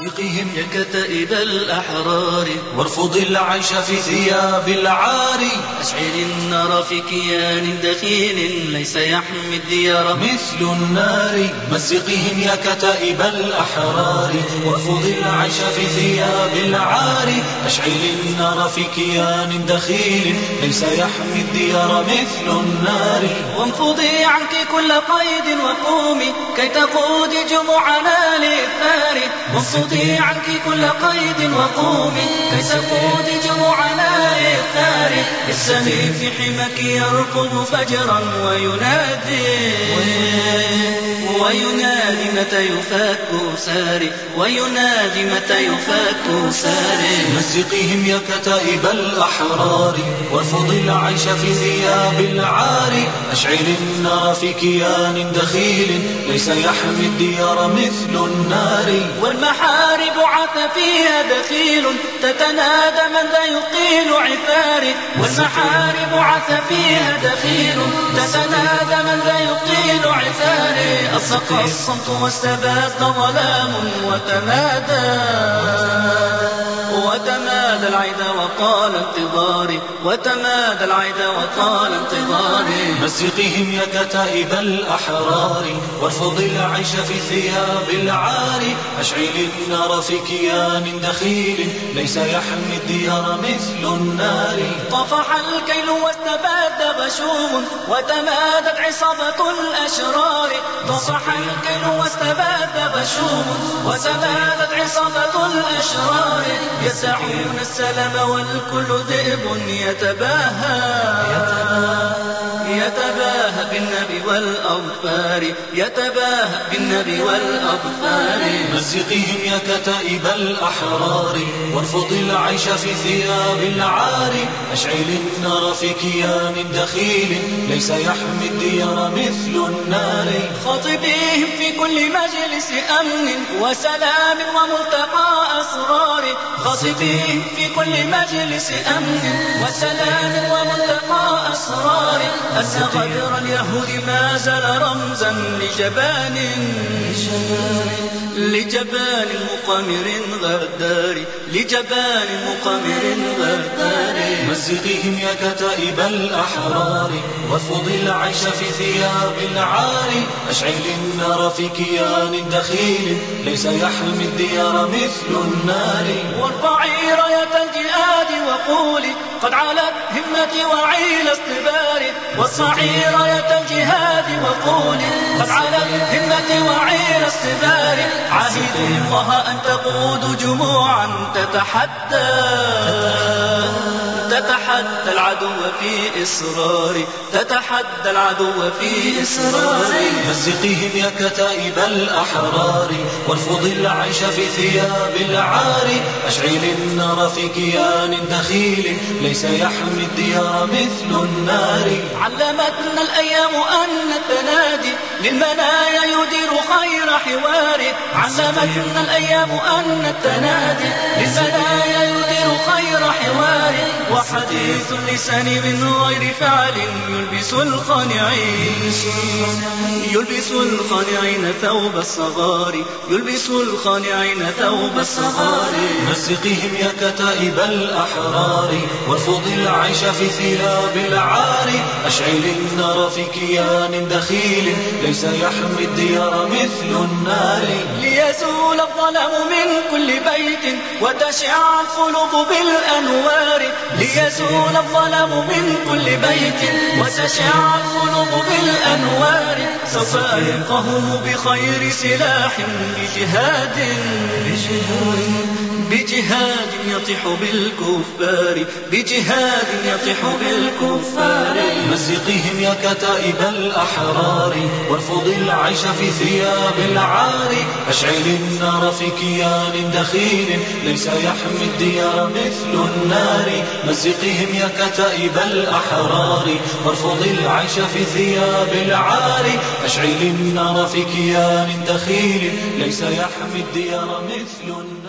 يا كتائب الأحرار. وارفض العيش في ثياب العار. أشعل النار في كيان دخيل ليس يحمي الديار. مثل النار مزقهم يا كتائب الأحرار. وارفض العيش في ثياب العار. أشعل النار في كيان دخيل ليس يحمي الديار. مثل النار. وانفضي عنك كل قيد وقومي كي تقود جموعنا للثار. وانفضي عنك كل قيد وقومي كي تقود جموعنا للثار السمي في حمك يركض فجرا وينادي. وينادي متى يفك ساري؟ وينادي متى يفك ساري؟ مزقهم يا كتائب الأحرار. وارفض العيش في ثياب العار. أشعل النار في كيان دخيل. ليس يحمي الديار مثل النار. والمحارب عث فيها دخيل تتنادى من ذا يقيل عثاري والمحارب عث فيها دخيل تتنادى من ذا يقيل عثاري أصق الصمت واستباد ظلام وتمادى العدا وقال انتظاري وتمادى العدا وقال انتظاري. مزقهم يا كتائب الأحرار وارفض العيش في ثياب العار. أشعل النار في كيان دخيل ليس يحمي الديار مثل النار. طفح الكيل واستباد بشوم وتمادت عصابة الأشرار. طفح الكيل واستباد بشوم وتمادت عصابة الأشرار. يسعون السلام والكل ذئب يتباهى. يتباهى بالنبي والأظفار يتباهى بالنبي والأظفار. مزقهم يا كتائب الأحرار وارفض العيش في ثياب العار. أشعل النار في كيان دخيل ليس يحمي الديار مثل النار. خاطبيهم في كل مجلس أمن وسلام وملتقى أسرار. خاطبيهم في كل مجلس أمن وسلام وملتقى أسرار. أن غدر اليهود ما زال رمزا لجبان. لجبان مقامر غدار لجبان مقامر غدار مزقهم يا كتائب الأحرار وارفض العيش في ثياب العار. أشعل النار في كيان دخيل ليس يحمي الديار مثل النار. وارفعي راية الجهاد وقولي قد علت همتي وعيل اصطباري واصنعي رأية الجهاد وقولي قد علت همتي وعيل اصطباري عاهدي الله أن تقود جموعا تتحدى. تتحدى العدو في إصراري. تتحدى العدو في إصراري. مزقهم يا كتائب الأحرار. وارفض العيش في ثياب العار. أشعل النار في كيان دخيل ليس يحمي الديار مثل النار. علمتنا الأيام أن التنادي للمنايا يدير خير حوار علمتنا الأيام أن التنادي للمنايا خير حوار. وحديث اللسان من غير فعل يلبس الخانعين يلبس الخانعين ثوب الصغار. يلبس الخانعين ثوب الصغار. مزقهم يا كتائب الأحرار. وارفض العيش في ثياب العار. أشعل النار في كيان دخيل. ليس يحمي الديار مثل النار. ليزول الظلام من كل بيت. وتشع القلوب بالأنوار ليزول الظلام من كل بيت وتشع القلوب بالأنوار سوف ألقهم بخير سلاح بجهاد بجهاد يطيح بالكفار بجهاد يطيح بالكفار مزقهم يا كتائب الأحرار وارفض العيش في ثياب العار أشعل النار في كيان دخيل ليس يحمي الديار مثل النار. مزقهم يا كتائب الأحرار وارفض العيش في ثياب العار. أشعل النار في كيان دخيل ليس يحمي الديار مثل النار.